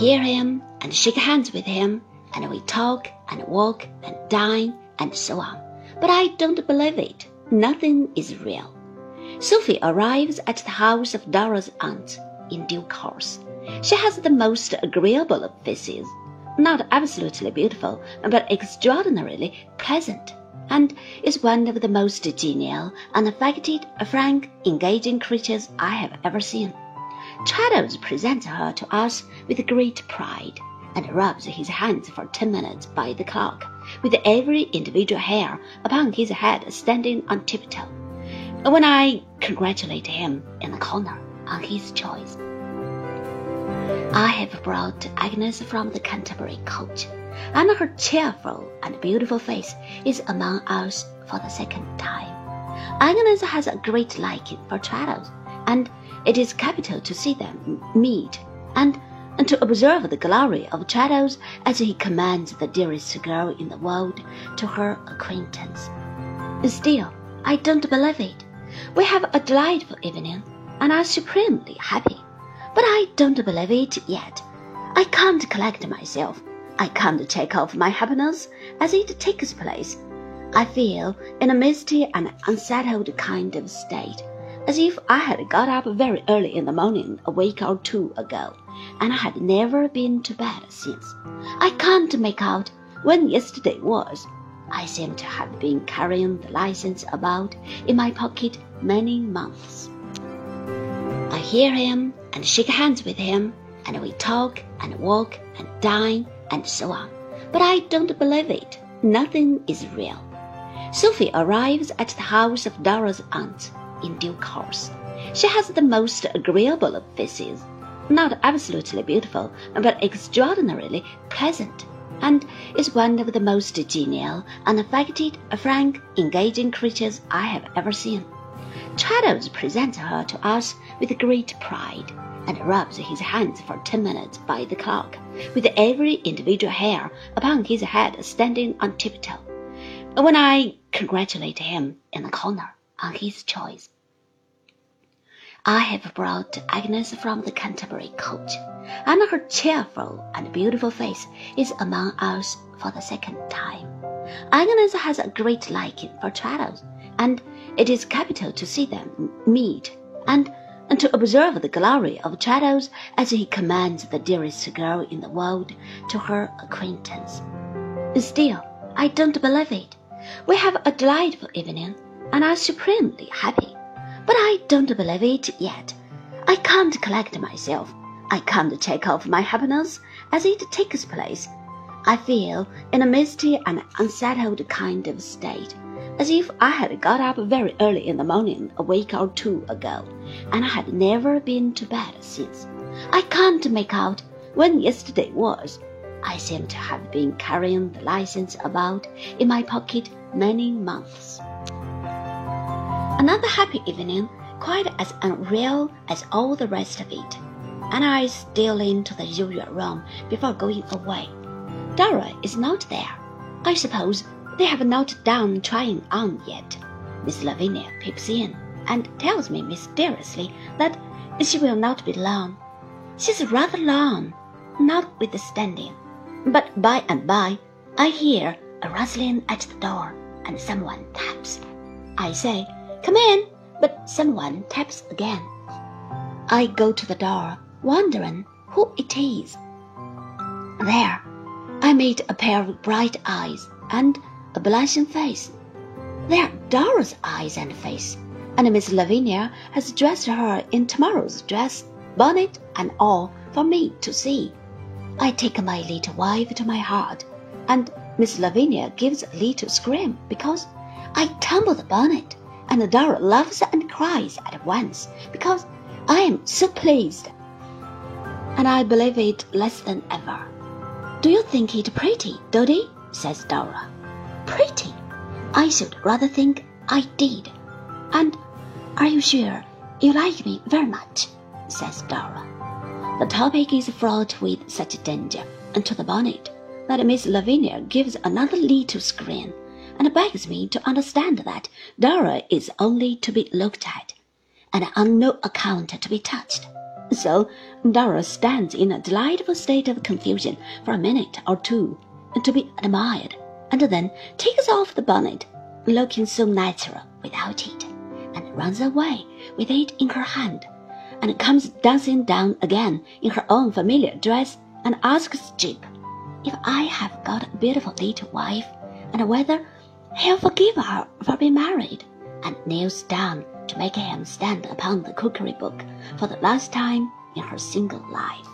hear him and shake hands with him, and we talk and walk and dine and so on. But I don't believe it. Nothing is real. Sophy arrives at the house of Dora's aunt in due course. She has the most agreeable of faces, not absolutely beautiful, but extraordinarily pleasant, and is one of the most genial, unaffected, frank, engaging creatures I have ever seen. Traddles presents her to us with great pride, and rubs his hands for ten minutes by the clock, with every individual hair upon his head standing on tiptoe, when I congratulate him in the corner on his choice. I have brought Agnes from the Canterbury coach, and her cheerful and beautiful face is among us for the second time. Agnes has a great liking for Traddles, and it is capital to see them meet, and, and to observe the glory of Traddles as he commands the dearest girl in the world to her acquaintance. Still, I don't believe it. We have a delightful evening, and are supremely happy. But I don't believe it yet. I can't collect myself. I can't take off my happiness as it takes place. I feel in a misty and unsettled kind of state, as if I had got up very early in the morning a week or two ago, and I had never been to bed since. I can't make out when yesterday was. I seem to have been carrying the license about in my pocket many months. I hear him and shake hands with him, and we talk and walk and dine and so on. But I don't believe it. Nothing is real. Sophy arrives at the house of Dora's aunt in due course. She has the most agreeable of faces, not absolutely beautiful, but extraordinarily pleasant, and is one of the most genial, unaffected, frank, engaging creatures I have ever seen. Traddles presents her to us with great pride, and rubs his hands for ten minutes by the clock, with every individual hair upon his head standing on tiptoe, when I congratulate him in the corner on his choice. I have brought Agnes from the Canterbury coach, and her cheerful and beautiful face is among us for the second time. Agnes has a great liking for Traddles, and it is capital to see them meet, and, and to observe the glory of Traddles as he commands the dearest girl in the world to her acquaintance. Still, I don't believe it. We have a delightful evening, and are supremely happy. But I don't believe it yet. I can't collect myself. I can't take off my happiness as it takes place. I feel in a misty and unsettled kind of state, as if I had got up very early in the morning a week or two ago, and had never been to bed since. I can't make out when yesterday was. I seem to have been carrying the license about in my pocket many months. Another happy evening, quite as unreal as all the rest of it, and I steal into the usual room before going away. Dora is not there. I suppose they have not done trying on yet. Miss Lavinia peeps in and tells me mysteriously that she will not be long. She's rather long, notwithstanding. But by and by, I hear a rustling at the door, and someone taps. I say, Come in, but someone taps again. I go to the door, wondering who it is. There, I meet a pair of bright eyes and a blushing face. They are Dora's eyes and face, and Miss Lavinia has dressed her in tomorrow's dress, bonnet and all, for me to see. I take my little wife to my heart, and Miss Lavinia gives a little scream because I tumble the bonnet, and Dora laughs and cries at once because I am so pleased. And I believe it less than ever. Do you think it pretty, Doady? says Dora. Pretty? I should rather think I did. And are you sure you like me very much? says Dora. The topic is fraught with such danger and to the bonnet that Miss Lavinia gives another little scream and begs me to understand that Dora is only to be looked at, and on no account to be touched. So Dora stands in a delightful state of confusion for a minute or two to be admired, and then takes off the bonnet, looking so natural without it, and runs away with it in her hand, and comes dancing down again in her own familiar dress and asks Jip if I have got a beautiful little wife, and whether he'll forgive her for being married, and kneels down to make him stand upon the cookery book for the last time in her single life.